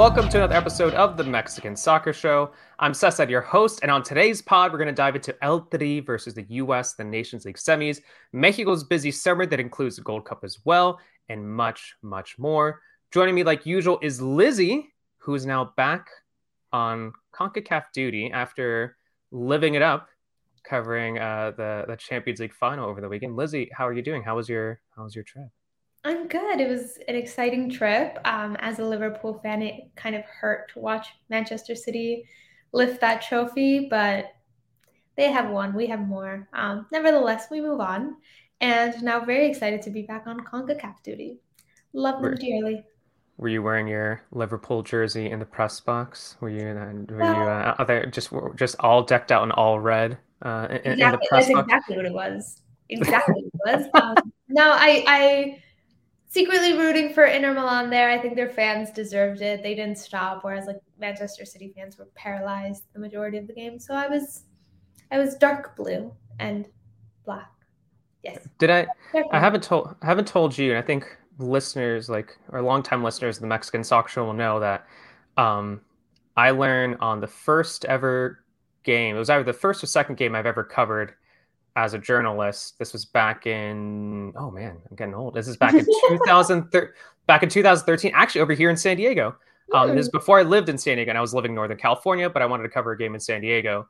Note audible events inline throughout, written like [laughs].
welcome to another episode of the Mexican Soccer Show. I'm Cesar, your host, and on today's pod, we're going to dive into El Tri versus the U.S., the Nations League semis, Mexico's busy summer that includes the Gold Cup as well, and much, much more. Joining me, like usual, is Lizzy, who is now back on CONCACAF duty after living it up, covering uh, the the Champions League final over the weekend. Lizzy, how are you doing? How was your How was your trip? I'm good. It was an exciting trip. Um, as a Liverpool fan, it kind of hurt to watch Manchester City lift that trophy, but they have won. We have more. Um, nevertheless, we move on. And now very excited to be back on CONCACAF duty. Love them dearly. Were you wearing your Liverpool jersey in the press box? Were you were you uh, other just just all decked out in all red uh, in, exactly. in the press That's box? exactly what it was. Exactly what it was. Um, no, I I secretly rooting for Inter Milan there. I think their fans deserved it. They didn't stop, whereas like Manchester City fans were paralyzed the majority of the game. So I was I was dark blue and black. Yes. Did I I haven't told I haven't told you, and I think listeners like or longtime listeners of the Mexican Soccer Show will know that um I learned on the first ever game. It was either the first or second game I've ever covered as a journalist. This was back in oh man, I'm getting old. This is back in [laughs] 2013. back in 2013, actually over here in San Diego. Um, this is before I lived in San Diego, and I was living in Northern California, but I wanted to cover a game in San Diego.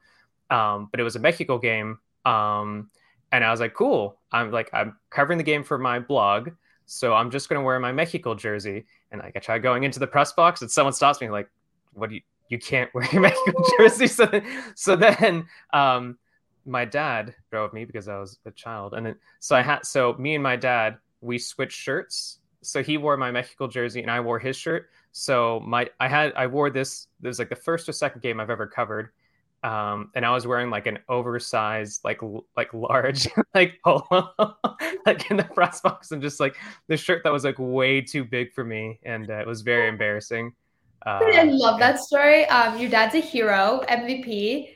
Um, but it was a Mexico game, um, and I was like, "Cool." I'm like, I'm covering the game for my blog, so I'm just gonna wear my Mexico jersey. And like, I try going into the press box, and someone stops me, like, "What do you? You can't wear your [laughs] Mexico jersey." So, [laughs] then, so then, um, my dad drove me because I was a child, and then so I had so me and my dad we switched shirts. So he wore my Mexico jersey and I wore his shirt. So my I had I wore this. It was like the first or second game I've ever covered, um, and I was wearing like an oversized, like like large, [laughs] like polo, [laughs] like in the press box, and just like the shirt that was like way too big for me, and uh, it was very embarrassing. Uh, I love that story. Um, your dad's a hero, MVP.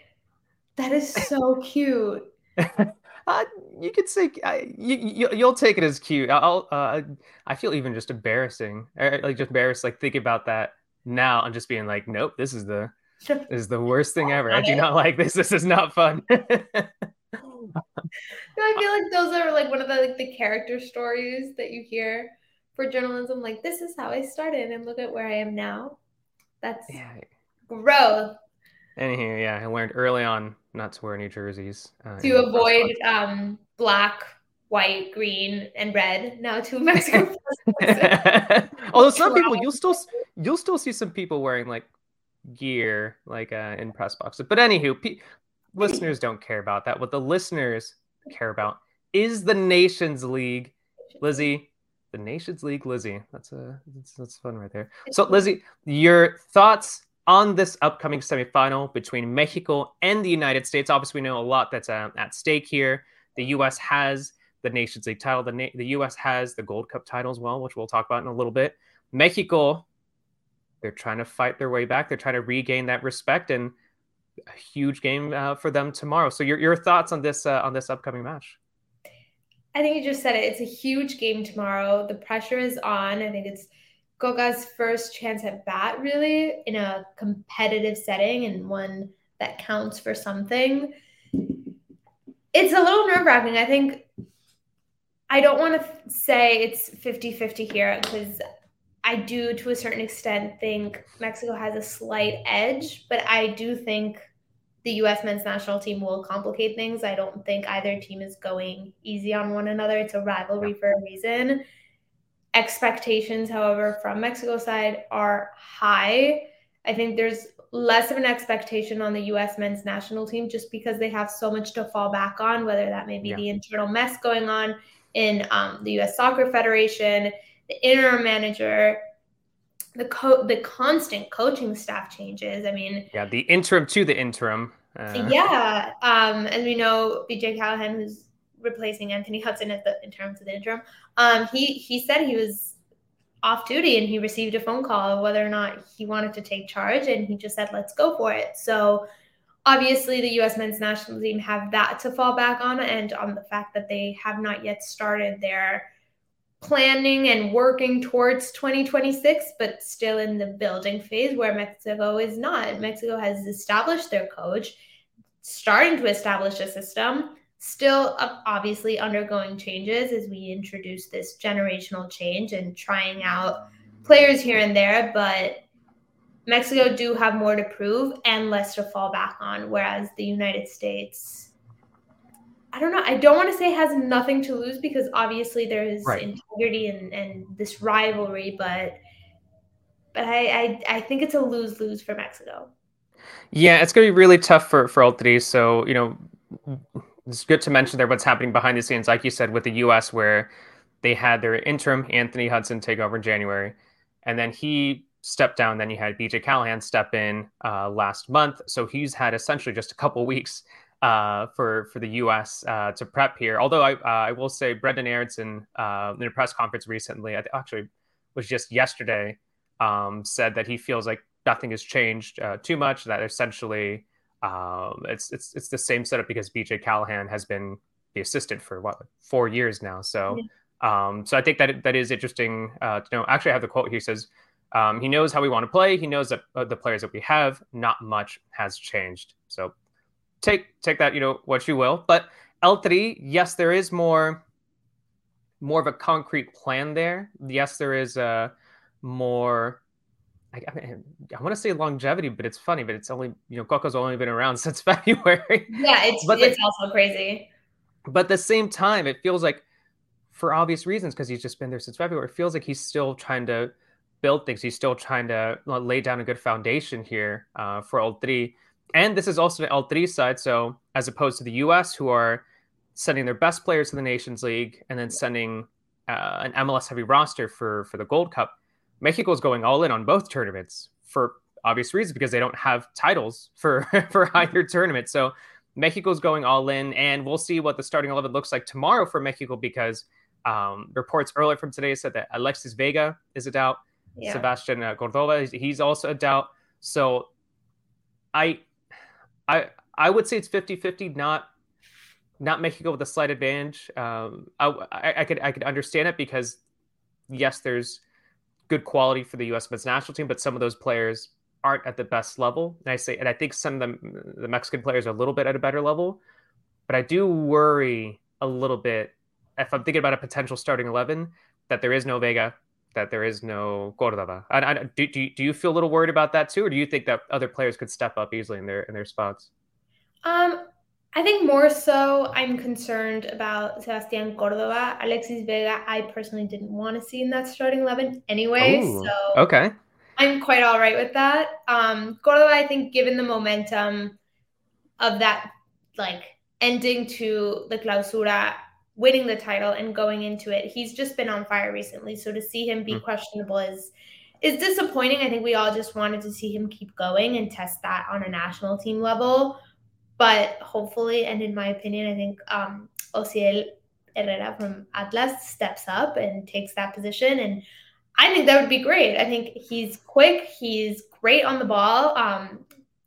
That is so cute. [laughs] uh, you could say uh, you, you you'll take it as cute. I'll uh, I feel even just embarrassing, like just embarrassed, like thinking about that now and just being like, nope, this is the [laughs] this is the worst thing ever. I do not like this. This is not fun. [laughs] I feel like those are like one of the like the character stories that you hear for journalism. Like this is how I started, and look at where I am now. That's yeah. growth. Anywho, yeah, I learned early on not to wear New jerseys. Uh, to avoid um, black, white, green, and red. Now to Mexico. Although some people, you'll still you'll still see some people wearing like gear, like uh, in press boxes. But anywho, pe- listeners don't care about that. What the listeners care about is the Nations League. Lizzy, the Nations League, Lizzy. That's a that's, that's fun right there. So Lizzy, your thoughts on this upcoming semifinal between Mexico and the United States. Obviously, we know a lot that's uh, at stake here. The U.S. has the Nations League title. The, Na- the U.S. has the Gold Cup title as well, which we'll talk about in a little bit. Mexico, they're trying to fight their way back. They're trying to regain that respect, and a huge game uh, for them tomorrow. So, your your thoughts on this uh, on this upcoming match? I think you just said it. It's a huge game tomorrow. The pressure is on. I think it's Cocca's first chance at bat, really, in a competitive setting and one that counts for something. It's a little nerve wracking. I think I don't want to say it's 50 50 here because I do, to a certain extent, think Mexico has a slight edge, but I do think the U.S. men's national team will complicate things. I don't think either team is going easy on one another. It's a rivalry for a reason. Expectations, however, from Mexico side are high. I think there's less of an expectation on the US men's national team just because they have so much to fall back on, whether that may be yeah. the internal mess going on in um, the US Soccer Federation, the interim manager, the co- the constant coaching staff changes. I mean, yeah, the interim to the interim. Uh... Yeah, um, as we know, BJ Callaghan, who's replacing Anthony Hudson at the in terms of the interim. Um, he he said he was off duty and he received a phone call of whether or not he wanted to take charge, and he just said, "Let's go for it." So obviously, the U.S. men's national team have that to fall back on, and on the fact that they have not yet started their planning and working towards 2026, but still in the building phase where Mexico is not. Mexico has established their coach, starting to establish a system, still obviously undergoing changes as we introduce this generational change and trying out players here and there, but Mexico do have more to prove and less to fall back on, whereas the United States I don't know. I don't want to say has nothing to lose because obviously there is right. integrity and, and this rivalry, but but I, I I think it's a lose lose for Mexico. Yeah, it's gonna be really tough for for El Tri. So you know, it's good to mention there what's happening behind the scenes, like you said, with the U.S. where they had their interim Anthony Hudson take over in January, and then he stepped down. Then you had BJ Callaghan step in uh, last month, so he's had essentially just a couple [laughs] weeks uh, for for the U.S. Uh, to prep here. Although I uh, I will say Brenden Aaronson uh, in a press conference recently, I th- actually was just yesterday, um, said that he feels like nothing has changed uh, too much. That essentially um, it's it's it's the same setup because BJ Callaghan has been the assistant for what four years now. So yeah. um, so I think that that is interesting uh, to know. Actually, I have the quote. He says. Um, he knows how we want to play. He knows that uh, the players that we have, not much has changed. So take take that you know what you will. But El Tri, yes, there is more more of a concrete plan there. Yes, there is a more. I, I, mean, I want to say longevity, but it's funny. But it's only you know Cocca's only been around [laughs] since February. Yeah, it's but it's the, also crazy. But at the same time, it feels like, for obvious reasons, because he's just been there since February, it feels like he's still trying to build things. He's still trying to lay down a good foundation here uh, for El Tri and this is also the El Tri side. So as opposed to the US, who are sending their best players to the Nations League and then sending uh, an MLS heavy roster for for the Gold Cup, Mexico is going all in on both tournaments for obvious reasons because they don't have titles for [laughs] for either tournament. So Mexico's going all in, and we'll see what the starting eleven looks like tomorrow for Mexico because um, reports earlier from today said that Alexis Vega is a doubt, yeah. Sebastian uh, Cordova he's also a doubt. So I I I would say it's 50-50, not not Mexico with a slight advantage. Um, I, I, I could I could understand it because yes, there's good quality for the U.S. men's national team, but some of those players aren't at the best level. And I say, and I think some of them, the Mexican players, are a little bit at a better level. But I do worry a little bit if I'm thinking about a potential starting eleven that there is no Vega, that there is no Cordova. I, I, do, do, do you feel a little worried about that too, or do you think that other players could step up easily in their in their spots? Um, I think more so I'm concerned about Sebastian Cordova. Alexis Vega, I personally didn't want to see in that starting 11 anyway. Ooh, so okay. I'm quite all right with that. Um, Cordova, I think, given the momentum of that, like ending to the clausura winning the title and going into it. He's just been on fire recently. So to see him be mm. questionable is is disappointing. I think we all just wanted to see him keep going and test that on a national team level. But hopefully, and in my opinion, I think um, Osiel Herrera from Atlas steps up and takes that position. And I think that would be great. I think he's quick. He's great on the ball. Um,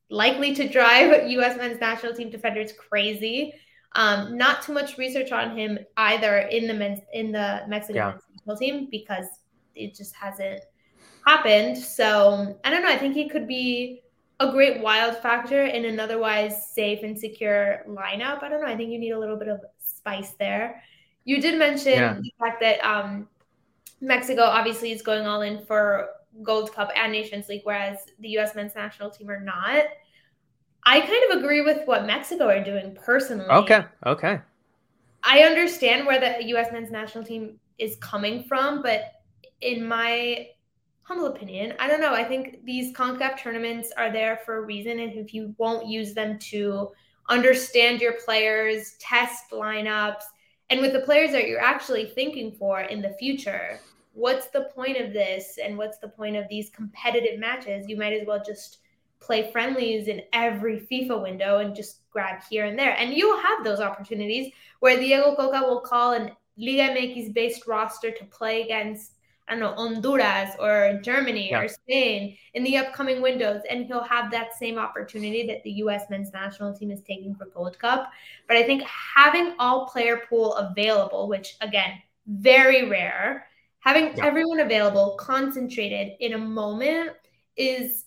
likely to drive [laughs] U.S. men's national team defenders crazy. Um, not too much research on him either in the men's in the Mexican yeah. national team because it just hasn't happened. So I don't know. I think he could be a great wild factor in an otherwise safe and secure lineup. I don't know. I think you need a little bit of spice there. You did mention yeah. the fact that um, Mexico obviously is going all in for Gold Cup and Nations League, whereas the U.S. men's national team are not. I kind of agree with what Mexico are doing personally. Okay. Okay. I understand where the U.S. men's national team is coming from, but in my humble opinion, I don't know. I think these CONCACAF tournaments are there for a reason. And if you won't use them to understand your players, test lineups, and with the players that you're actually thinking for in the future, what's the point of this? And what's the point of these competitive matches? You might as well just play friendlies in every FIFA window and just grab here and there. And you'll have those opportunities where Diego Cocca will call an Liga MX based roster to play against, I don't know, Honduras or Germany yeah. or Spain in the upcoming windows. And he'll have that same opportunity that the US men's national team is taking for Gold Cup. But I think having all player pool available, which again, very rare. Having yeah. everyone available, concentrated in a moment is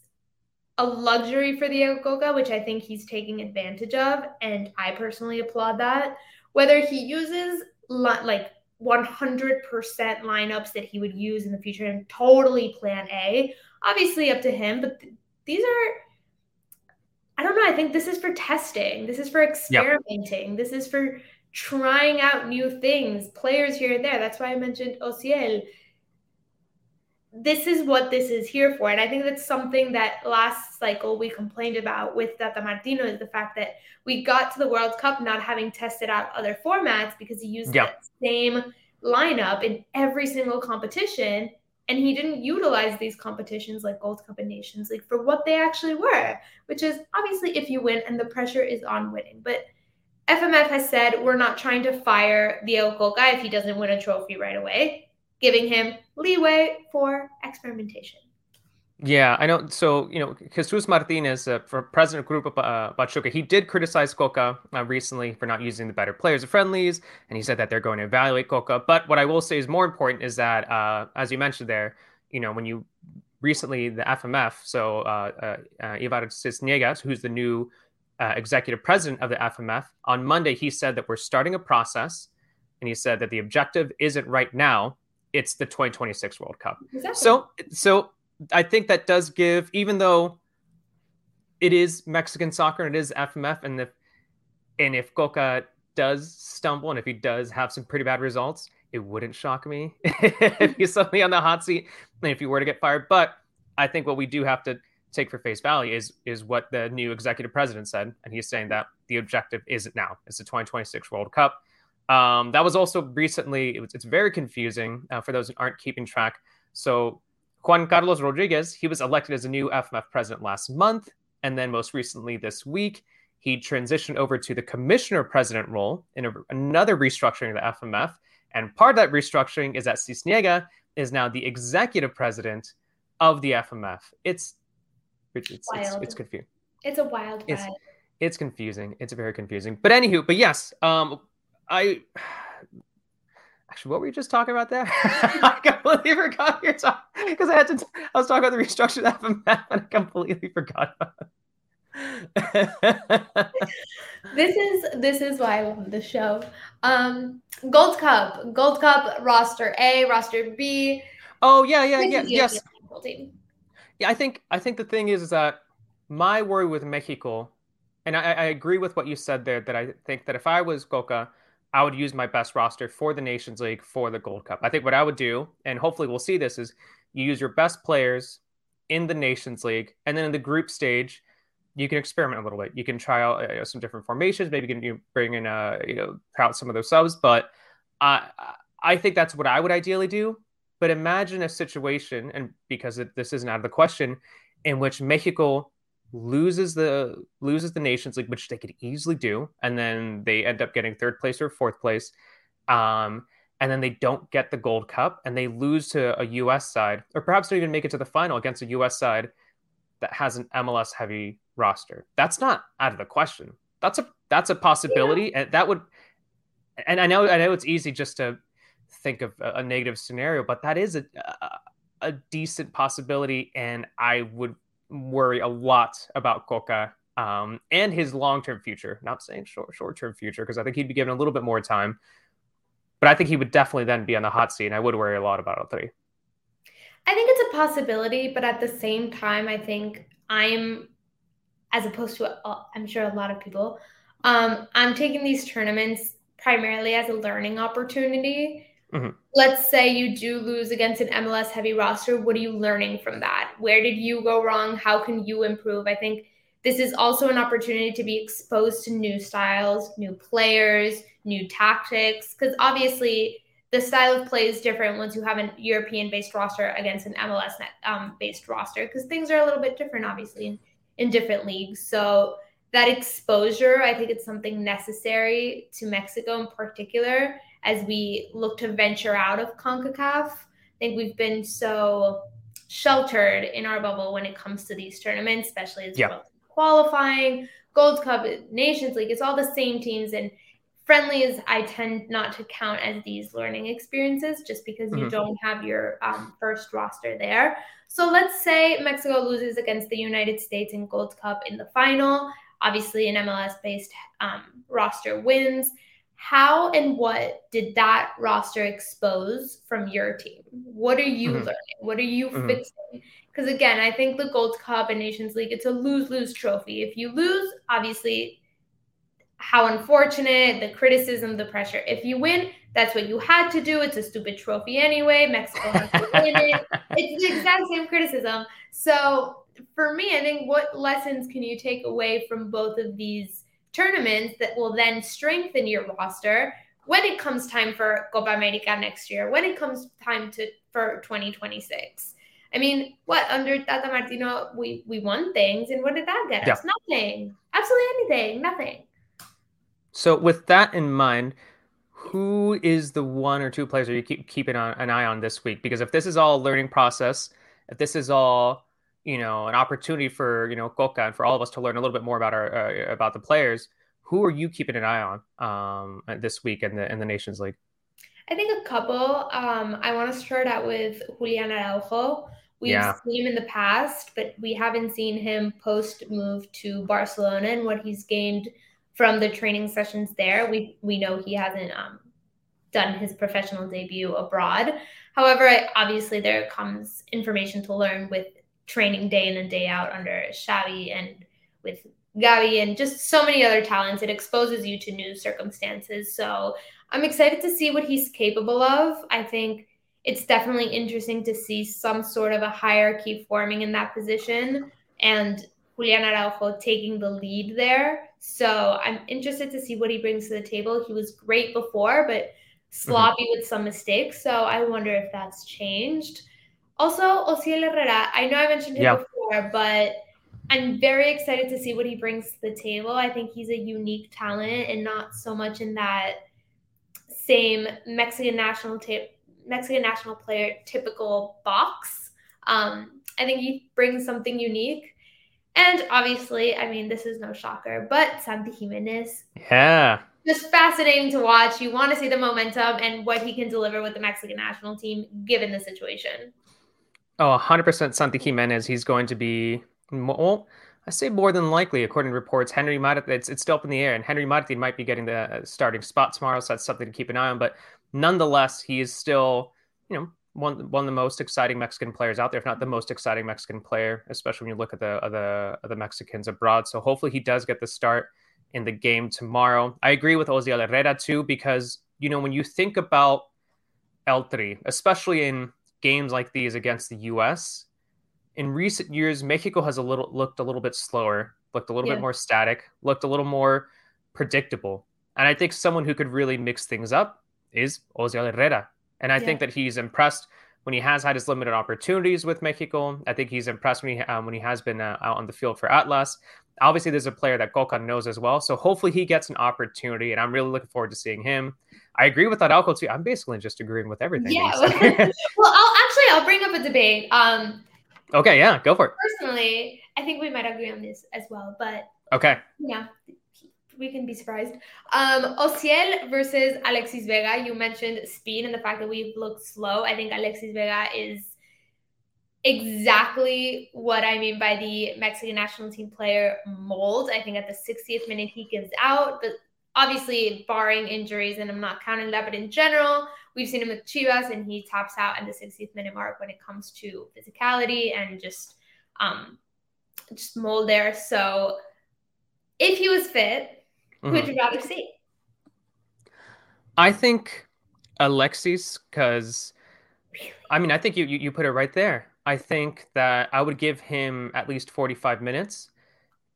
a luxury for Diego Cocca, which I think he's taking advantage of. And I personally applaud that. Whether he uses like 100% lineups that he would use in the future and totally plan A, obviously up to him. But th- these are, I don't know, I think this is for testing, this is for experimenting, yep. this is for trying out new things, players here and there. That's why I mentioned Osiel this is what this is here for. And I think that's something that last cycle we complained about with Tata Martino is the fact that we got to the World Cup not having tested out other formats because he used the same lineup in every single competition. And he didn't utilize these competitions like Gold Cup and Nations League for what they actually were, which is obviously if you win and the pressure is on winning. But FMF has said we're not trying to fire the El guy if he doesn't win a trophy right away giving him leeway for experimentation. Yeah, I know. So, you know, Jesus Martinez, uh, for president of Grupo uh, Pachuca, he did criticize Cocca uh, recently for not using the better players of friendlies, and he said that they're going to evaluate Cocca. But what I will say is more important is that, uh, as you mentioned there, you know, when you recently the FMF, so uh, uh, uh Ivar Sisniega, who's the new uh, executive president of the FMF, on Monday he said that we're starting a process, and he said that the objective isn't right now it's the 2026 World Cup. Exactly. So so I think that does give, even though it is Mexican soccer and it is FMF, and if and if Cocca does stumble and if he does have some pretty bad results, it wouldn't shock me [laughs] if he's suddenly on the hot seat and if he were to get fired. But I think what we do have to take for face value is is what the new executive president said, and he's saying that the objective isn't now; it's the 2026 World Cup. Um, that was also recently, it was, it's very confusing uh, for those who aren't keeping track. So, Juan Carlos Rodriguez, he was elected as a new FMF president last month. And then most recently this week, he transitioned over to the commissioner president role in a, another restructuring of the FMF. And part of that restructuring is that Sisniega is now the executive president of the FMF. It's it's it's, it's, it's confusing. It's a wild it's, it's, confusing. It's very confusing. But anywho, but yes, um, I actually, what were you just talking about there? [laughs] I completely forgot your talk because I had to. I was talking about the restructured FMF and I completely forgot [laughs] this is this is why I love the show. Um, Gold Cup, Gold Cup roster A, roster B. Oh yeah, yeah, yeah, yes. Yeah, I think I think the thing is, is that my worry with Mexico, and I, I agree with what you said there. That I think that if I was Cocca, I would use my best roster for the Nations League for the Gold Cup. I think what I would do, and hopefully we'll see this, is you use your best players in the Nations League, and then in the group stage, you can experiment a little bit. You can try out uh, some different formations. Maybe you can you bring in, uh, you know, out some of those subs. But uh, I think that's what I would ideally do. But imagine a situation, and because it, this isn't out of the question, in which Mexico loses the loses the Nations League, which they could easily do, and then they end up getting third place or fourth place. Um, and then they don't get the Gold Cup, and they lose to a U.S. side, or perhaps don't even make it to the final against a U.S. side that has an MLS heavy roster. That's not out of the question. That's a that's a possibility, yeah. and that would. And I know I know it's easy just to think of a, a negative scenario, but that is a, a a decent possibility, and I would worry a lot about Cocca um, and his long term future. Not saying short short term future because I think he'd be given a little bit more time, but I think he would definitely then be on the hot seat. And I would worry a lot about all three. I think it's a possibility, but at the same time, I think I'm, as opposed to uh, I'm sure a lot of people, um, I'm taking these tournaments primarily as a learning opportunity Mm-hmm. Let's say you do lose against an MLS heavy roster. What are you learning from that? Where did you go wrong? How can you improve? I think this is also an opportunity to be exposed to new styles, new players, new tactics, because obviously the style of play is different once you have an European based roster against an MLS um, based roster, because things are a little bit different, obviously, in, in different leagues. So that exposure, I think it's something necessary to Mexico in particular as we look to venture out of CONCACAF. I think we've been so sheltered in our bubble when it comes to these tournaments, especially as yeah. well qualifying, Gold Cup, Nations League. It's all the same teams. And friendlies I tend not to count as these learning experiences just because you mm-hmm. don't have your um, first roster there. So let's say Mexico loses against the United States in Gold Cup in the final. Obviously, an MLS based um, roster wins. How and what did that roster expose from your team? What are you mm-hmm. learning? What are you mm-hmm. fixing? Because again, I think the Gold Cup and Nations League, it's a lose lose trophy. If you lose, obviously how unfortunate, the criticism, the pressure. If you win, that's what you had to do. It's a stupid trophy anyway. Mexico has to win it. [laughs] It's the exact same criticism. So for me, I think what lessons can you take away from both of these tournaments that will then strengthen your roster when it comes time for Copa America next year, when it comes time to for 2026? I mean, what under Tata Martino we we won things, and what did that get yeah. us? Nothing. Absolutely anything. Nothing. So with that in mind, who is the one or two players that you keep keeping an eye on this week? Because if this is all a learning process, if this is all you know an opportunity for you know Cocca and for all of us to learn a little bit more about our uh, about the players, who are you keeping an eye on um, this week in the in the Nations League? I think a couple. Um, I want to start out with Julian Araujo. We've yeah. seen him in the past, but we haven't seen him post move to Barcelona and what he's gained from the training sessions there. We we know he hasn't um, done his professional debut abroad. However, obviously there comes information to learn with training day in and day out under Xavi and with Gavi and just so many other talents. It exposes you to new circumstances. So I'm excited to see what he's capable of. I think it's definitely interesting to see some sort of a hierarchy forming in that position and Julian Araujo taking the lead there. So I'm interested to see what he brings to the table. He was great before, but sloppy mm-hmm. with some mistakes. So I wonder if that's changed. Also, Osiel Herrera, I know I mentioned him yeah. before, but I'm very excited to see what he brings to the table. I think he's a unique talent and not so much in that same Mexican national Mexican national player typical box. Um, I think he brings something unique. And obviously, I mean, this is no shocker, but Santi Giménez. Yeah. Just fascinating to watch. You want to see the momentum and what he can deliver with the Mexican national team given the situation. Oh, 100% Santi Giménez. He's going to be, well, I say more than likely, according to reports. Henry Martin, it's, it's still up in the air, and Henry Martin might be getting the uh, starting spot tomorrow, so that's something to keep an eye on. But nonetheless, he is still, you know, one one of the most exciting Mexican players out there, if not the most exciting Mexican player, especially when you look at the the the Mexicans abroad. So hopefully he does get the start in the game tomorrow. I agree with Osiel Herrera too, because you know when you think about El Tri, especially in games like these against the U.S. In recent years, Mexico has a little looked a little bit slower, looked a little yeah. bit more static, looked a little more predictable. And I think someone who could really mix things up is Osiel Herrera. And I yeah. think that he's impressed when he has had his limited opportunities with Mexico. I think he's impressed when he um, when he has been uh, out on the field for Atlas. Obviously, there's a player that Cocca knows as well, so hopefully he gets an opportunity, and I'm really looking forward to seeing him. I agree with that Araujo too. I'm basically just agreeing with everything. Yeah. [laughs] [laughs] well, I'll actually I'll bring up a debate. Um, okay, yeah, go for it. Personally, I think we might agree on this as well, but okay, yeah, we can be surprised. Um, Osiel versus Alexis Vega. You mentioned speed and the fact that we've looked slow. I think Alexis Vega is exactly what I mean by the Mexican national team player mold. I think at the 60th minute he gives out, but obviously barring injuries, and I'm not counting that, but in general, we've seen him with Chivas and he tops out at the 60th minute mark when it comes to physicality and just um just mold there. So if he was fit, Mm-hmm. Who'd you rather see? I think Alexis, because really? I mean, I think you, you you put it right there. I think that I would give him at least forty five minutes,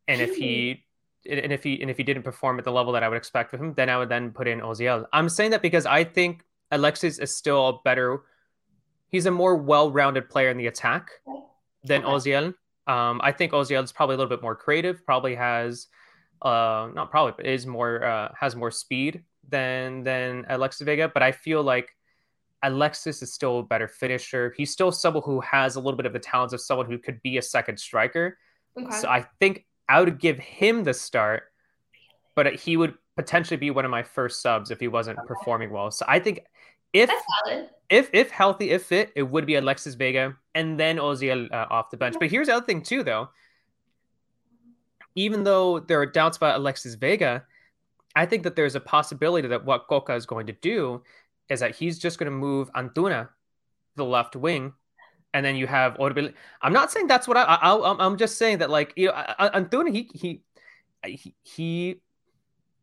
and if he and if he and if he didn't perform at the level that I would expect of him, then I would then put in Osiel. I'm saying that because I think Alexis is still a better. He's a more well-rounded player in the attack than okay. Osiel. Um, I think Osiel is probably a little bit more creative. Probably has uh, not probably, but is more uh, has more speed than than Alexis Vega. But I feel like Alexis is still a better finisher. He's still someone who has a little bit of the talents of someone who could be a second striker. Okay. So I think I would give him the start, but he would potentially be one of my first subs if he wasn't okay. performing well. So I think if if if healthy, if fit, it would be Alexis Vega and then Osiel uh, off the bench. But here's the other thing too, though. Even though there are doubts about Alexis Vega, I think that there's a possibility that what Cocca is going to do is that he's just going to move Antuna the left wing, and then you have Orbel. I'm not saying that's what I, I am just saying that like you know Antuna he he he, he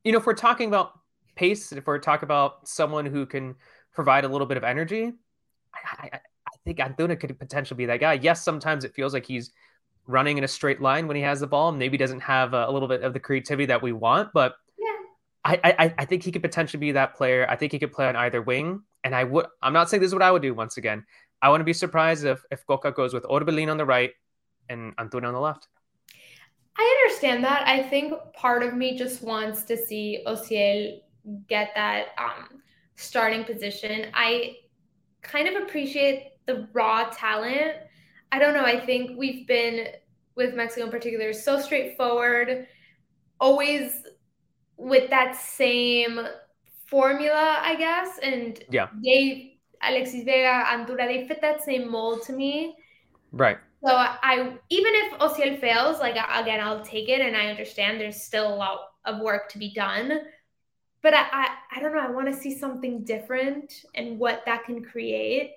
you know if we're talking about pace, if we're talking about someone who can provide a little bit of energy, I, I, I think Antuna could potentially be that guy. Yes, sometimes it feels like he's running in a straight line when he has the ball, maybe doesn't have a, a little bit of the creativity that we want, but yeah. I, I I think he could potentially be that player. I think he could play on either wing. And I would I'm not saying this is what I would do once again. I wouldn't be surprised if if Cocca goes with Orbelin on the right and Antuna on the left. I understand that. I think part of me just wants to see Osiel get that um, starting position. I kind of appreciate the raw talent. I don't know. I think we've been with Mexico in particular so straightforward, always with that same formula, I guess. And yeah, they Alexis Vega, Antuna, they fit that same mold to me. Right. So I even if Osiel fails, like again, I'll take it, and I understand there's still a lot of work to be done. But I, I, I don't know. I want to see something different and what that can create.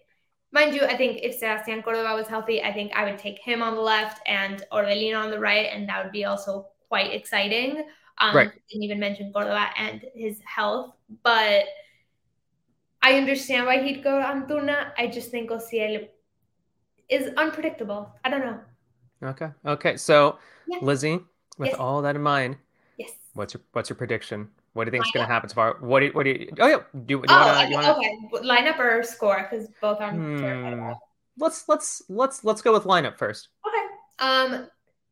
Mind you, I think if Sebastian Cordova was healthy, I think I would take him on the left and Orbelin on the right, and that would be also quite exciting. Um, right. Didn't even mention Cordova and his health, but I understand why he'd go to Antuna. I just think Osiel is unpredictable. I don't know. Okay. Okay. So, yeah. Lizzy, with yes. all that in mind, yes. What's your What's your prediction? What do you think is going to happen tomorrow? What do you, What do you? Oh yeah. Do, do you oh, wanna, you wanna... okay. Lineup or score? Because both are. Hmm. Let's let's let's let's go with lineup first. Okay. Um,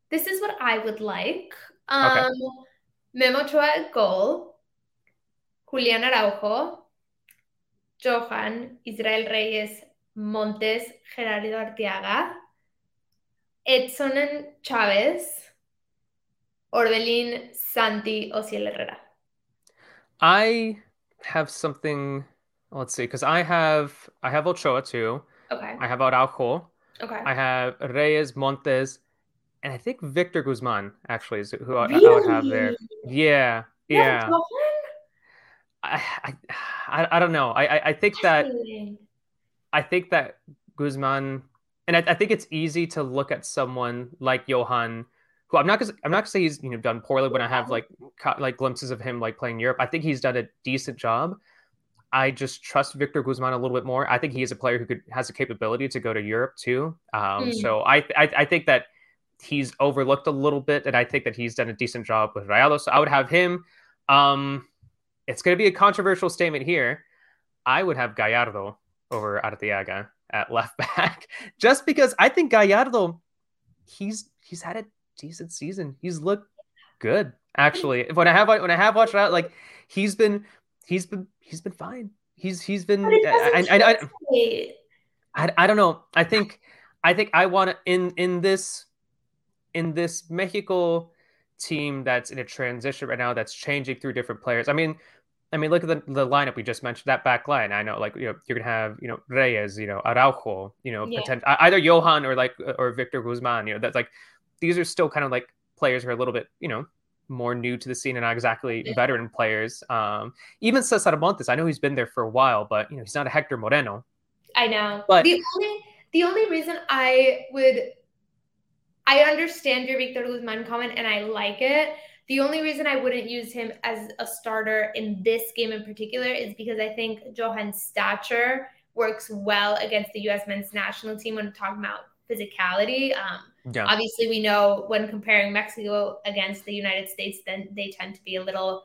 this is what I would like. Um, okay. Memo at goal, Julian Araujo, Johan, Israel Reyes, Montes, Gerardo Arteaga, Edson Chávez, Orbelin, Santi, Osiel Herrera. I have something. Let's see, because I have I have Ochoa too. Okay. I have Araujo. Okay. I have Reyes, Montes, and I think Victor Guzman actually is who really? I, I, would have there. Yeah, yeah. I, I, I don't know. I, I think that I think that Guzman, and I, I think it's easy to look at someone like Johan, who I'm not gonna I'm not gonna say he's you know done poorly when I have like like glimpses of him like playing Europe. I think he's done a decent job. I just trust Victor Guzman a little bit more. I think he is a player who could has the capability to go to Europe too. Um, mm. So I, I I think that he's overlooked a little bit, and I think that he's done a decent job with Rayados. So I would have him. Um, it's going to be a controversial statement here. I would have Gallardo over Arteaga at left [laughs] back, just because I think Gallardo, he's he's had a decent season. He's looked good actually. When I have when I have watched out, like he's been he's been he's been fine. He's he's been. I, I, I, I, I don't know. I think I think I want to in in this in this Mexico team that's in a transition right now that's changing through different players. I mean, I mean, look at the, the lineup we just mentioned. That back line, I know, like you know, you're gonna have you know Reyes, you know Araujo, you know, yeah. potential either Johan or like or Victor Guzman. You know, that's like these are still kind of like players who are a little bit you know more new to the scene and not exactly yeah. veteran players. Um, even Cesar Montes, I know he's been there for a while, but you know he's not a Hector Moreno. I know, but the only the only reason I would I understand your Victor Guzman comment and I like it. The only reason I wouldn't use him as a starter in this game in particular is because I think Johan's stature works well against the U.S. men's national team when talking about physicality. Um, yeah. Obviously, we know when comparing Mexico against the United States, then they tend to be a little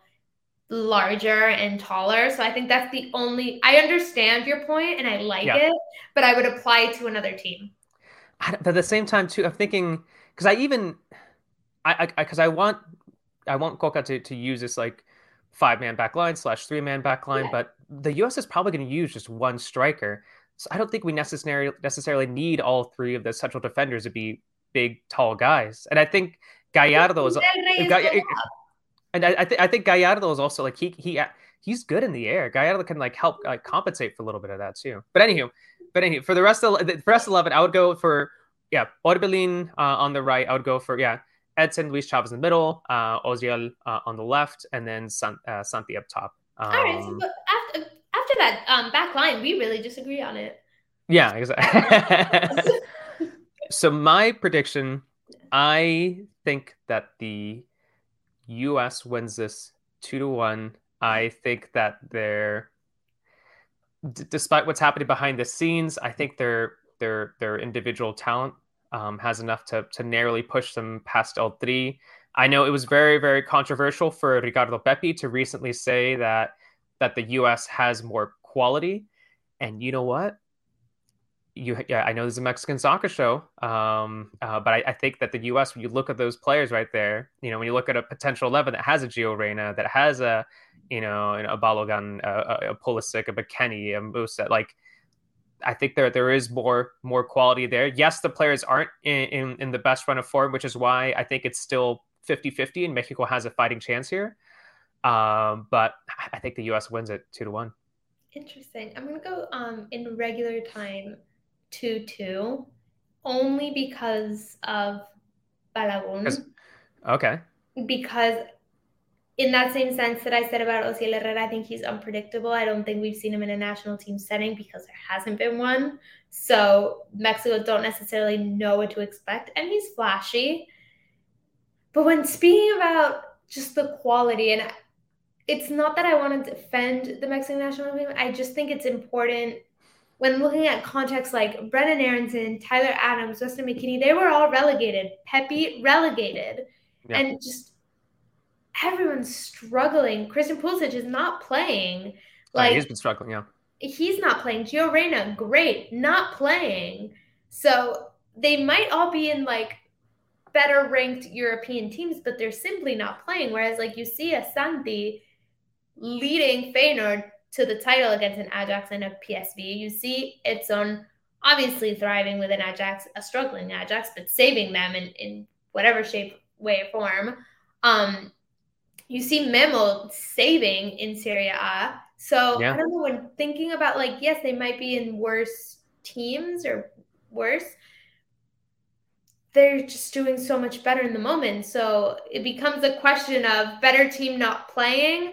larger and taller. So I think that's the only. I understand your point and I like yeah. it, but I would apply it to another team. But at the same time, too, I'm thinking because I even I because I, I, want I want Cocca to, to use this like five man back line slash three man back line, yeah. but the US is probably going to use just one striker. So I don't think we necessarily necessarily need all three of the central defenders to be big, tall guys. And I think Gallardo is. And I, I, th- I think Gallardo is also like he he he's good in the air. Gallardo can like help like compensate for a little bit of that too. But anywho, but anyway, for the rest of the rest of eleven, I would go for yeah Orbelin uh, on the right. I would go for yeah Edson, Luis Chavez in the middle, uh, Osiel uh, on the left, and then San, uh, Santi up top. Um, All right. So um, after after that um, back line, we really disagree on it. Yeah, exactly. [laughs] so my prediction, I think that the U.S. wins this two to one. I think that they're, d- despite what's happening behind the scenes, I think their their their individual talent um, has enough to to narrowly push them past El Tri. I know it was very very controversial for Ricardo Pepi to recently say that that the U.S. has more quality, and you know what? You yeah i know there's a mexican soccer show um, uh, but I, I, think that the us when you look at those players right there you know when you look at a potential 11 that has a Gio Reyna that has a you know a Balogun a, a Pulisic a McKennie a Musah like I think there there is more more quality there. Yes, the players aren't in, in, in the best run of form, which is why I think it's still 50-50 and Mexico has a fighting chance here. Um, but I think the US wins it two to one. Interesting. I'm gonna go um in regular time 2 2 only because of Balogun. Okay. Because in that same sense that I said about Osiel Herrera, I think he's unpredictable. I don't think we've seen him in a national team setting because there hasn't been one. So Mexico don't necessarily know what to expect, and he's flashy. But when speaking about just the quality, and it's not that I want to defend the Mexican national team, I just think it's important when looking at contexts like Brenden Aaronson, Tyler Adams, Weston McKennie, they were all relegated. Pepi relegated. Yeah. And just everyone's struggling. Christian Pulisic is not playing. Oh, like he's been struggling, yeah. He's not playing. Gio Reyna, great, not playing. So they might all be in like better ranked European teams, but they're simply not playing. Whereas like you see a Santi leading Feyenoord to the title against an Ajax and a PSV. You see Edson obviously thriving with an Ajax, a struggling Ajax, but saving them in, in whatever shape, way, or form. Um, you see Memo saving in Serie A. So yeah. I don't know when thinking about like, yes, they might be in worse teams or worse. They're just doing so much better in the moment. So it becomes a question of better team not playing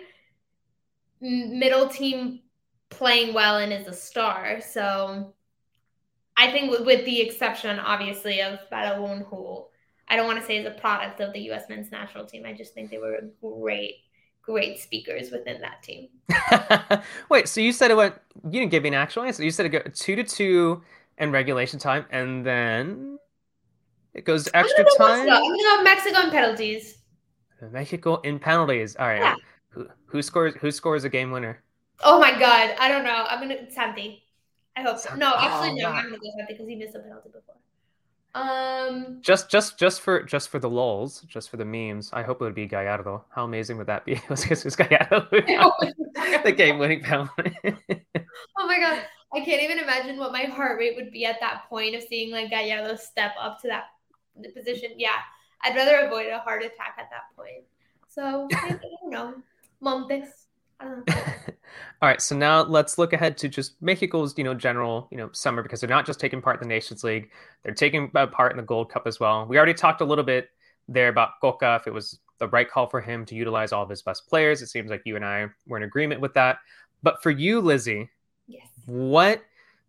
middle team playing well and is a star. So I think with, with the exception, obviously, of Balogun, who I don't want to say is a product of the U.S. men's national team. I just think they were great, great speakers within that team. [laughs] Wait, so you said it went? You didn't give me an actual answer. You said it go two to two in regulation time, and then it goes extra time. Mexico. I'm Mexico in penalties. Mexico in penalties. All right. Yeah. Who, scores? Who scores a game winner? Oh my god, I don't know. I'm gonna Santi. I hope so. No, actually, oh, no. I'm gonna go Santi because he missed a penalty before. Um, just, just, just for, just for the lols, just for the memes. I hope it would be Gallardo. How amazing would that be? [laughs] it was Gallardo [laughs] [laughs] the game-winning penalty. oh my god, I can't even imagine what my heart rate would be at that point of seeing like Gallardo step up to that position. Yeah, I'd rather avoid a heart attack at that point. So I don't know. Montes. [laughs] All right, so now let's look ahead to just Mexico's, you know, general, you know, summer because they're not just taking part in the Nations League; they're taking part in the Gold Cup as well. We already talked a little bit there about Cocca, if it was the right call for him to utilize all of his best players. It seems like you and I were in agreement with that. But for you, Lizzy, yes. what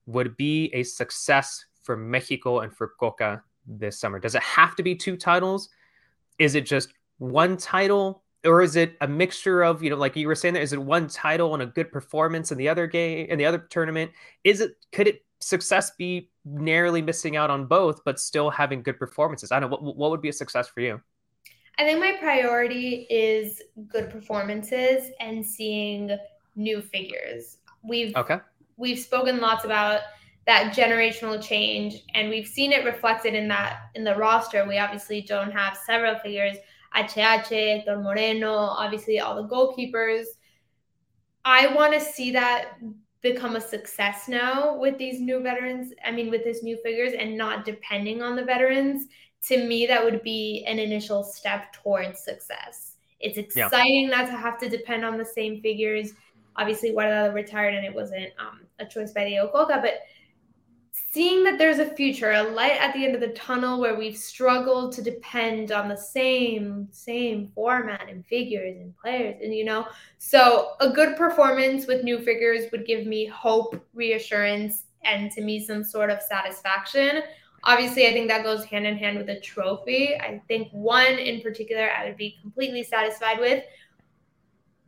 would be a success for Mexico and for Cocca this summer? Does it have to be two titles? Is it just one title? Or is it a mixture of you know like you were saying there is it one title and a good performance in the other game in the other tournament? Is it could it success be narrowly missing out on both but still having good performances? I don't know what, what would be a success for you? I think my priority is good performances and seeing new figures. We've okay. we've spoken lots about that generational change and we've seen it reflected in that in the roster. We obviously don't have several figures HH, Hector Moreno, obviously all the goalkeepers. I want to see that become a success now with these new veterans. I mean, with these new figures and not depending on the veterans. To me, that would be an initial step towards success. It's exciting yeah. not to have to depend on the same figures. Obviously, Guardado retired and it wasn't um, a choice by Diego Cocca, but seeing that there's a future, a light at the end of the tunnel where we've struggled to depend on the same same format and figures and players and you know, so a good performance with new figures would give me hope, reassurance, and to me some sort of satisfaction. Obviously, I think that goes hand in hand with a trophy. I think one in particular I would be completely satisfied with.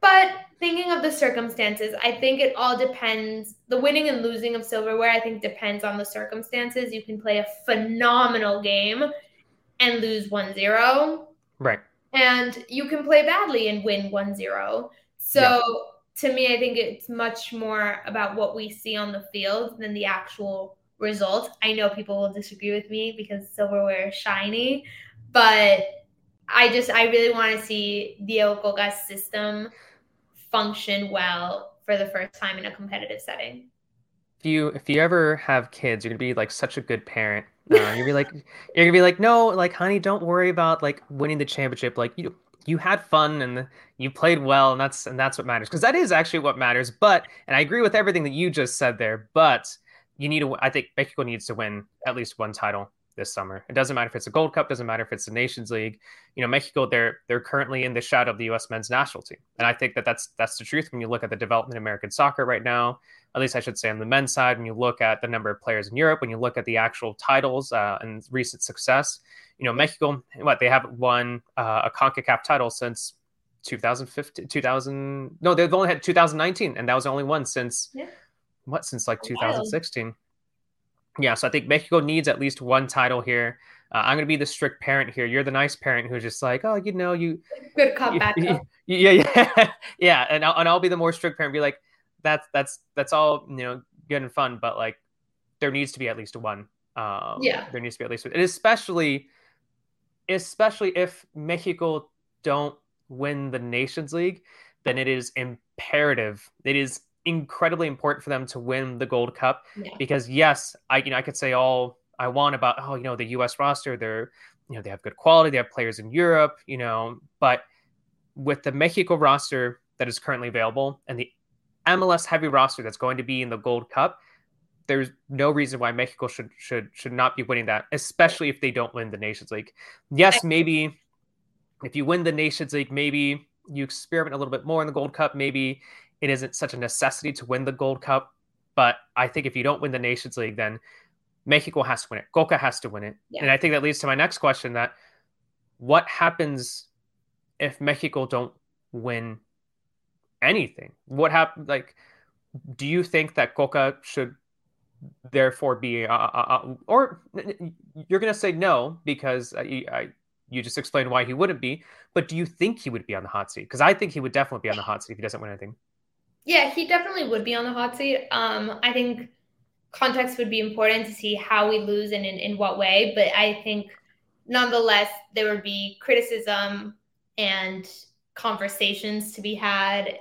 But thinking of the circumstances, I think it all depends. The winning and losing of silverware, I think, depends on the circumstances. You can play a phenomenal game and lose 1 0. Right. And you can play badly and win 1 0. So yeah. to me, I think it's much more about what we see on the field than the actual result. I know people will disagree with me because silverware is shiny, but I just, I really want to see the Cocca system function well for the first time in a competitive setting. If you if you ever have kids, you're gonna be like such a good parent. Uh, you're be like [laughs] you're gonna be like, no, like honey, don't worry about like winning the championship. Like you you had fun and you played well, and that's and that's what matters because that is actually what matters. But and I agree with everything that you just said there. But you need to. I think Mexico needs to win at least one title this summer. It doesn't matter if it's a Gold Cup, doesn't matter if it's the Nations League. You know, Mexico they're they're currently in the shadow of the U.S. men's national team, and I think that that's that's the truth when you look at the development of American soccer right now. At least I should say on the men's side, when you look at the number of players in Europe, when you look at the actual titles uh, and recent success, you know, Mexico, what they haven't won uh, a Concacaf title since 2015, 2000. No, they've only had 2019, and that was the only one since yeah. what since like 2016. Yeah, so I think Mexico needs at least one title here. Uh, I'm going to be the strict parent here. You're the nice parent who's just like, oh, you know, you good comeback. [laughs] Yeah, yeah, [laughs] yeah, and I'll, and I'll be the more strict parent. Be like, that's that's that's all you know, good and fun, but like, there needs to be at least one. Um, yeah, there needs to be at least one, and especially, especially if Mexico don't win the Nations League, then it is imperative. It is incredibly important for them to win the Gold Cup yeah. because yes, I you know I could say all I want about oh you know the U.S. roster they're you know they have good quality they have players in Europe you know but with the Mexico roster that is currently available and the MLS heavy roster that's going to be in the Gold Cup there's no reason why Mexico should should should not be winning that especially if they don't win the Nations League yes maybe if you win the Nations League maybe you experiment a little bit more in the Gold Cup maybe it isn't such a necessity to win the Gold Cup. But I think if you don't win the Nations League, then Mexico has to win it. Cocca has to win it. Yeah. And I think that leads to my next question that what happens if Mexico don't win anything? What happens? Like, do you think that Cocca should therefore be, uh, uh, uh, or you're going to say no because I, I, you just explained why he wouldn't be, but do you think he would be on the hot seat? Because I think he would definitely be on the hot seat if he doesn't win anything. Yeah, he definitely would be on the hot seat. Um, I think context would be important to see how we lose and in, in what way. But I think nonetheless, there would be criticism and conversations to be had.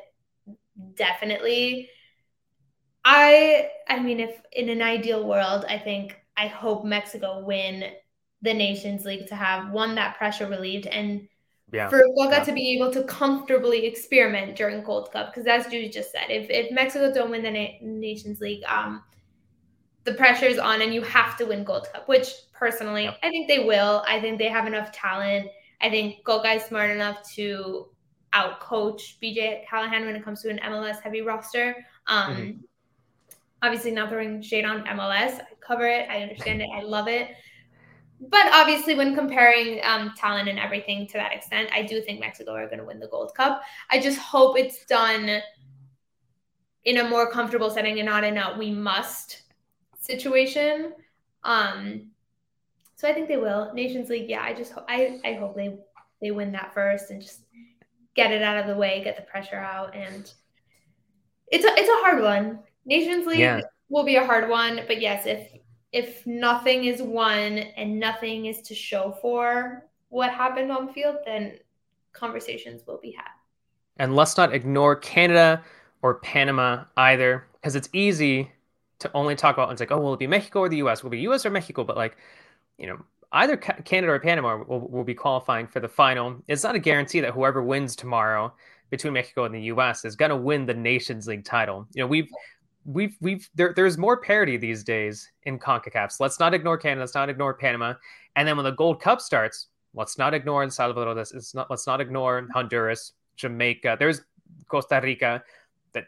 Definitely. I I mean, if in an ideal world, I think I hope Mexico win the Nations League to have one that pressure relieved and yeah. for Cocca yeah. to be able to comfortably experiment during Gold Cup. Because as Judy just said, if, if Mexico don't win the Na- Nations League, um, the pressure is on and you have to win Gold Cup, which personally. I think they will. I think they have enough talent. I think Cocca is smart enough to outcoach BJ Callaghan when it comes to an MLS heavy roster. Um, mm-hmm. Obviously, not throwing shade on MLS. I cover it. I understand it. I love it but obviously, when comparing um, talent and everything to that extent, I do think Mexico are going to win the Gold Cup. I just hope it's done in a more comfortable setting and not in a we must situation. Um, so I think they will. Nations League, yeah. I just ho- I I hope they they win that first and just get it out of the way, get the pressure out, and it's a it's a hard one. Nations League yeah. will be a hard one, but yes, if if nothing is won and nothing is to show for what happened on field, then conversations will be had. And let's not ignore Canada or Panama either, because it's easy to only talk about it's like, oh, will it be Mexico or the US? Will it be US or Mexico? But like, you know, either Canada or Panama will, will be qualifying for the final. It's not a guarantee that whoever wins tomorrow between Mexico and the U.S. is going to win the Nations League title. You know, we've we've we've there, there's more parity these days in CONCACAF. So let's not ignore Canada. Let's not ignore Panama. And then when the Gold Cup starts, let's not ignore El Salvador. Let's not let's not ignore Honduras, Jamaica. There's Costa Rica. That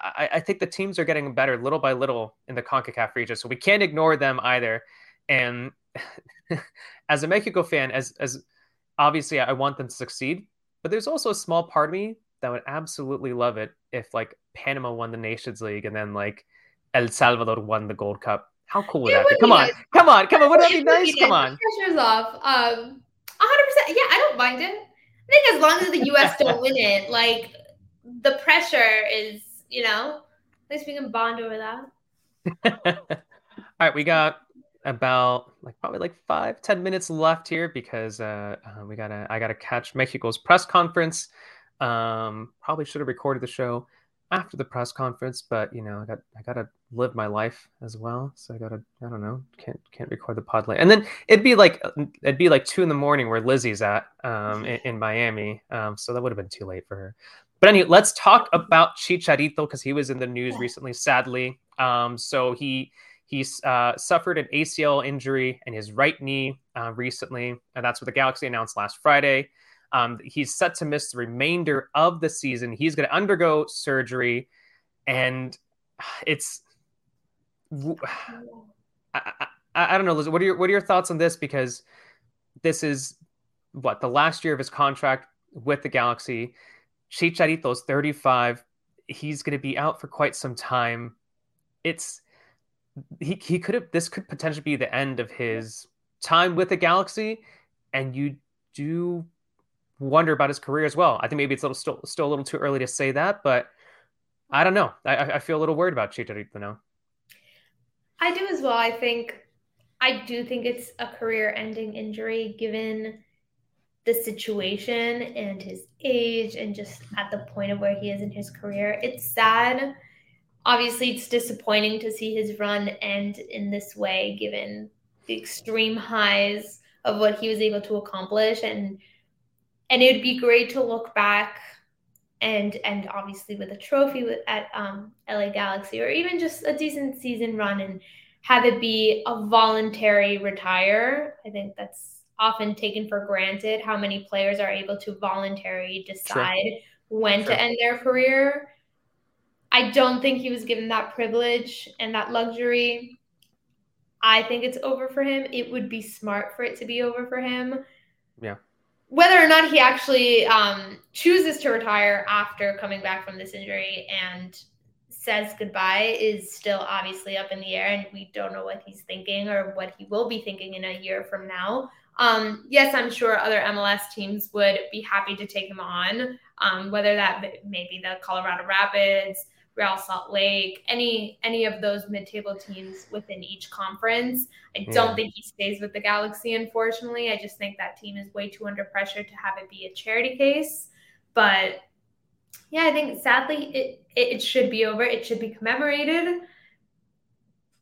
I, I think the teams are getting better little by little in the CONCACAF region. So we can't ignore them either. And [laughs] as a Mexico fan, as as obviously I want them to succeed, but there's also a small part of me that would absolutely love it if like Panama won the Nations League and then like El Salvador won the Gold Cup. How cool would it that be? Come on, come on, come on. Wouldn't that be nice? Come on. Pressure's off. Um, 100%. Yeah, I don't mind it. I think as long as the U.S. [laughs] don't win it, like the pressure is, you know, at least we can bond over that. [laughs] All right, we got about like probably like five ten minutes left here because uh, uh, we gotta I gotta catch Mexico's press conference. Um, probably should have recorded the show after the press conference, but you know I got I gotta live my life as well, so I gotta I don't know can't can't record the pod late, and then it'd be like it'd be like two in the morning where Lizzy's at um, in, in Miami, um, so that would have been too late for her. But anyway, let's talk about Chicharito because he was in the news recently, sadly. Um, so he He's uh, suffered an ACL injury in his right knee uh, recently, and that's what the Galaxy announced last Friday. Um, he's set to miss the remainder of the season. He's going to undergo surgery, and it's. I, I, I, don't know, Liz. What are your What are your thoughts on this? Because this is what the last year of his contract with the Galaxy. Chicharito's 35. He's going to be out for quite some time. It's he he could have this could potentially be the end of his time with the Galaxy, and you do wonder about his career as well. I think maybe it's a little still still a little too early to say that, but I don't know. I, I feel a little worried about Chicharito now. I do as well. I think I do think it's a career-ending injury given the situation and his age and just at the point of where he is in his career. It's sad obviously it's disappointing to see his run end in this way given the extreme highs of what he was able to accomplish and and it would be great to look back and and obviously with a trophy with, at um, LA Galaxy or even just a decent season run and have it be a voluntary retire. I think that's often taken for granted how many players are able to voluntarily decide sure. when sure. to end their career. I don't think he was given that privilege and that luxury. I think it's over for him. It would be smart for it to be over for him. Yeah. Whether or not he actually um, chooses to retire after coming back from this injury and says goodbye is still obviously up in the air, and we don't know what he's thinking or what he will be thinking in a year from now. Um, yes, I'm sure other MLS teams would be happy to take him on, um, whether that may be the Colorado Rapids, Real Salt Lake, any any of those mid-table teams within each conference. I hmm. don't yeah. think he stays with the Galaxy, unfortunately. I just think that team is way too under pressure to have it be a charity case. But yeah, I think sadly it it, it should be over. It should be commemorated,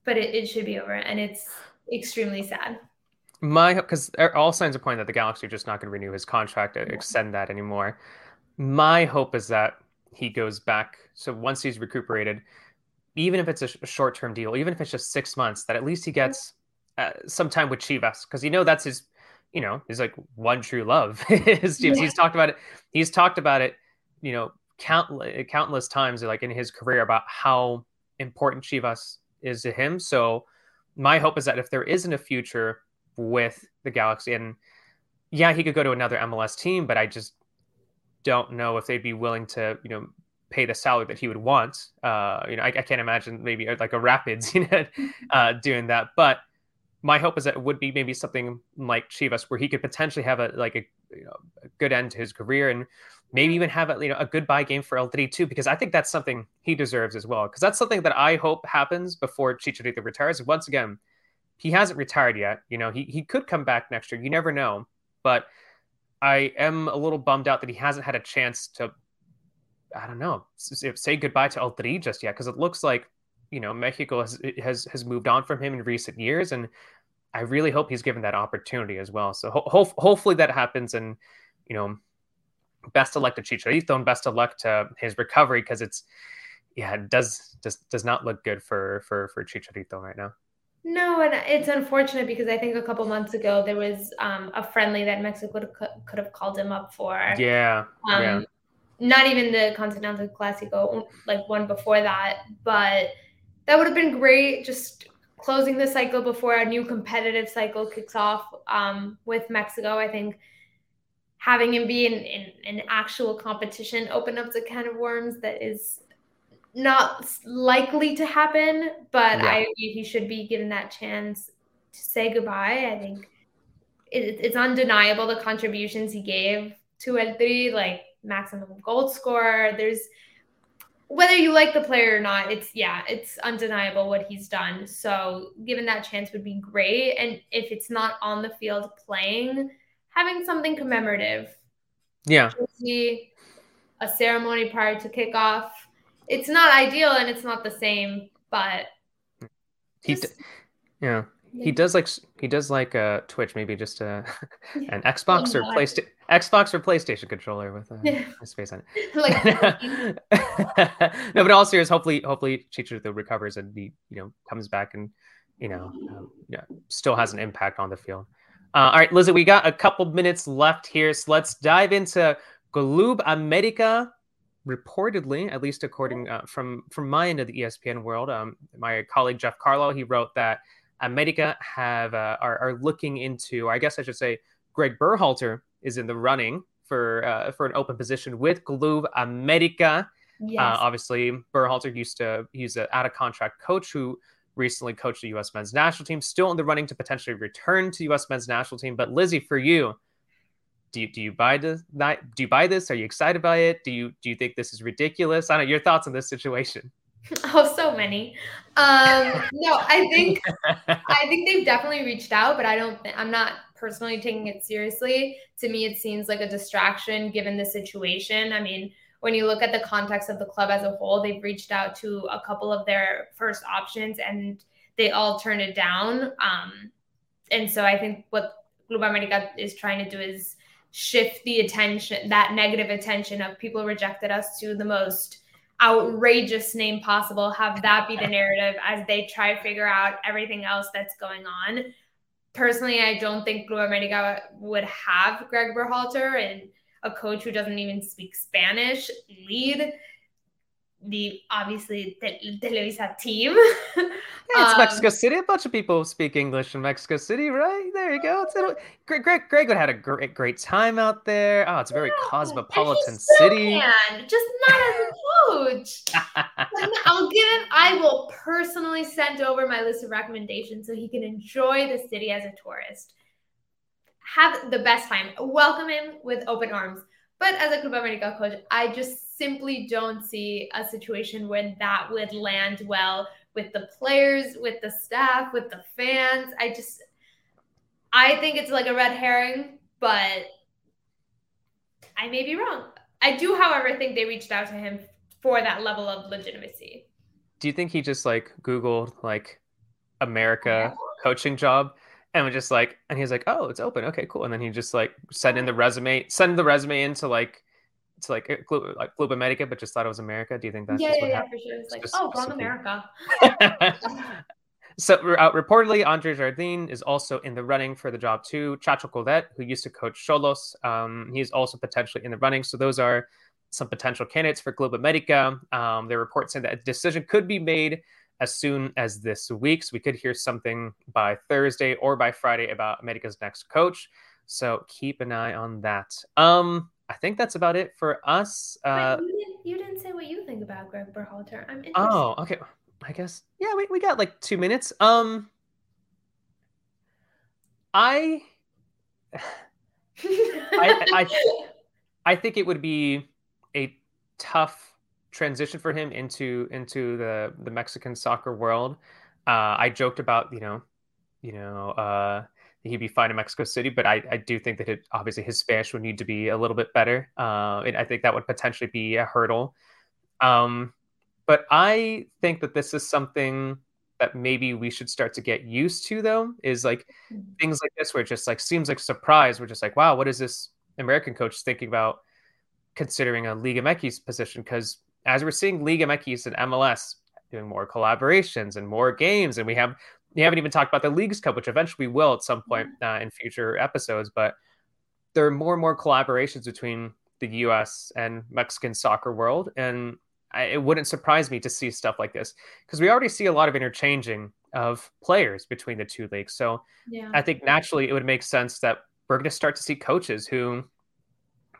but it, it should be over, and it's extremely sad. My because er, all signs are pointing that the Galaxy are just not going to renew his contract, or extend that anymore. My hope is that he goes back. So once he's recuperated, even if it's a, short term deal, even if it's just six months, that at least he gets uh, some time with Chivas because you know that's his, you know, his like one true love. [laughs] Yeah. He's talked about it. He's talked about it, you know, countless countless times like in his career about how important Chivas is to him. So my hope is that if there isn't a future with the Galaxy, and yeah, he could go to another MLS team, but I just don't know if they'd be willing to, you know, pay the salary that he would want. Uh, you know, I, I can't imagine maybe uh, like a Rapids, [laughs] you know, uh, doing that. But my hope is that it would be maybe something like Chivas, where he could potentially have a like a, you know, a good end to his career, and maybe even have a you know a goodbye game for El Tri too, because I think that's something he deserves as well. Because that's something that I hope happens before Chicharito retires. Once again, he hasn't retired yet. You know, he he could come back next year. You never know, but I am a little bummed out that he hasn't had a chance to, I don't know, say goodbye to El Tri just yet because it looks like you know Mexico has has has moved on from him in recent years, and I really hope he's given that opportunity as well. So ho- ho- hopefully that happens, and you know, best of luck to Chicharito and best of luck to his recovery because it's yeah, it does just does not look good for for for Chicharito right now. No, and it's unfortunate because I think a couple months ago there was um, a friendly that Mexico could, could have called him up for. Yeah, um, yeah. Not even the Continental Classico, like one before that, but that would have been great. Just closing the cycle before a new competitive cycle kicks off um, with Mexico. I think having him be in, in an actual competition open up a can of worms that is not likely to happen, but yeah. I he should be given that chance to say goodbye. I think it, it's undeniable the contributions he gave to El Tri, like maximum goal scorer. There's whether you like the player or not, it's yeah, it's undeniable what he's done. So given that chance would be great. And if it's not on the field playing, having something commemorative. Yeah. a ceremony prior to kickoff it's not ideal and it's not the same, but he, d- yeah, he does like he does like uh Twitch, maybe just [laughs] a an Xbox or PlayStation Xbox or PlayStation controller with a, a space on it. [laughs] [laughs] no, but all serious, hopefully, hopefully Chicharito recovers and he you know comes back and you know um, yeah still has an impact on the field. Uh, all right, Lizzy, we got a couple minutes left here, so let's dive into Club America reportedly, at least according uh, from from my end of the ESPN world, um, my colleague Jeff Carlisle, he wrote that America have uh, are, are looking into, I guess I should say, Greg Berhalter is in the running for uh, for an open position with Club America. Uh, yes. obviously, Berhalter used to he's an out of contract coach who recently coached the U.S. men's national team, still in the running to potentially return to U.S. men's national team. But Lizzy, for you, do you, do you buy this? Do you buy this? Are you excited by it? Do you do you think this is ridiculous? I don't know your thoughts on this situation. [laughs] Oh, so many. Um, no, I think [laughs] I think they've definitely reached out, but I don't. I'm not personally taking it seriously. To me, it seems like a distraction given the situation. I mean, when you look at the context of the club as a whole, they've reached out to a couple of their first options and they all turned it down. Um, and so I think what Club America is trying to do is shift the attention, that negative attention of people rejected us to the most outrageous name possible, have that be the narrative as they try to figure out everything else that's going on. Personally, I don't think Club America would have Greg Berhalter and a coach who doesn't even speak Spanish lead the obviously the Televisa team. Yeah, it's um, Mexico City. A bunch of people speak English in Mexico City, right? There you go. It's Greg, Greg, Greg would had a great, great time out there. Oh, it's a very yeah, cosmopolitan city. Can, just not as a coach. [laughs] I'll give him. I will personally send over my list of recommendations so he can enjoy the city as a tourist. Have the best time. Welcome him with open arms. But as a Club America coach, I just simply don't see a situation where that would land well with the players, with the staff, with the fans. I just, I think it's like a red herring, but I may be wrong. I do, however, think they reached out to him for that level of legitimacy. Do you think he just like Googled like America coaching job and was just like, and he's like, oh, it's open. Okay, cool. And then he just like sent in the resume, send the resume into like, to like like Club America, but just thought it was America. Do you think that's yeah, yeah, yeah, for sure. It's like, just, oh, wrong America. [laughs] so uh, reportedly, Andre Jardine is also in the running for the job too. Chacho Coudet, who used to coach Xolos, um, he's also potentially in the running. So those are some potential candidates for Club America. Um, there are reports saying that a decision could be made as soon as this week. So we could hear something by Thursday or by Friday about America's next coach. So keep an eye on that. Um, I think that's about it for us. Uh, you, didn't, you didn't say what you think about Greg Berhalter. I'm interested. Oh, okay. I guess yeah. We we got like two minutes. Um, I, I, I, [laughs] I think it would be a tough transition for him into into the the Mexican soccer world. Uh, I joked about you know, you know, uh, he'd be fine in Mexico City, but I, I do think that it, obviously his Spanish would need to be a little bit better. Uh, and I think that would potentially be a hurdle. Um, but I think that this is something that maybe we should start to get used to though is like Mm-hmm. things like this where it just like seems like surprise. We're just like, wow, what is this American coach thinking about considering a Liga MX position? Because as we're seeing Liga MX and MLS doing more collaborations and more games, and we have we haven't even talked about the Leagues Cup, which eventually we will at some point uh, in future episodes, but there are more and more collaborations between the U.S. and Mexican soccer world, and I, it wouldn't surprise me to see stuff like this because we already see a lot of interchanging of players between the two leagues. So Yeah. I think naturally it would make sense that we're going to start to see coaches who,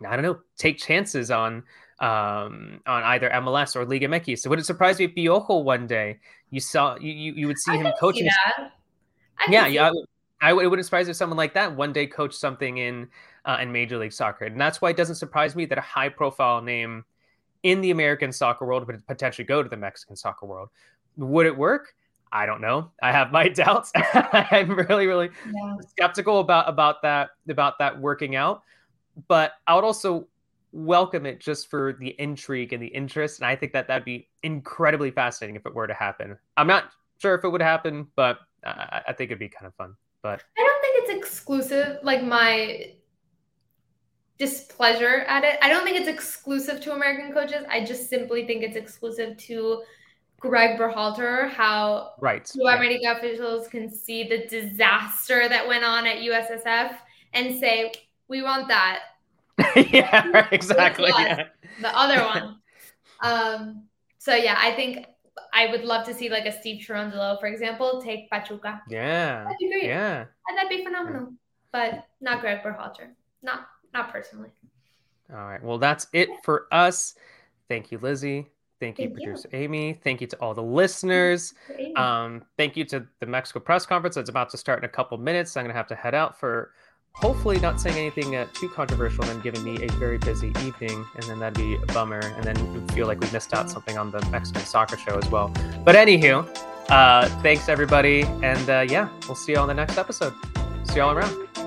I don't know, take chances on um, on either MLS or Liga MX. So would it surprise me if Piojo one day you saw you you, you would see I him see coaching? I yeah, yeah. I, I it wouldn't surprise me if someone like that one day coached something in uh, in Major League Soccer, and that's why it doesn't surprise me that a high profile name in the American soccer world would potentially go to the Mexican soccer world. Would it work? I don't know. I have my [laughs] doubts. [laughs] I'm really, really Yeah. skeptical about about that about that working out. But I would also welcome it just for the intrigue and the interest, and I think that that'd be incredibly fascinating if it were to happen. I'm not sure if it would happen, but I, I think it'd be kind of fun. But I don't think it's exclusive. Like my displeasure at it. I don't think it's exclusive to American coaches. I just simply think it's exclusive to Greg Berhalter. How right, Club America officials can see the disaster that went on at USSF and say, "We want that." [laughs] yeah, right, exactly. Yeah. The other [laughs] one. um. So yeah, I think I would love to see like a Steve Cherundolo, for example, take Pachuca. yeah, That'd be great. yeah. And that'd be phenomenal. But not Greg Berhalter. Not not personally. All right. Well, that's it for us. Thank you, Lizzy. Thank you, Thank you. producer Amy. Thank you to all the listeners. Great. Um, thank you to the Mexico press conference that's about to start in a couple minutes. I'm going to have to head out for hopefully not saying anything uh, too controversial and then giving me a very busy evening. And then that'd be a bummer. And then we feel like we missed out something on the Mexican soccer show as well. But anywho, uh, thanks everybody. And uh, yeah, we'll see you on the next episode. See y'all around.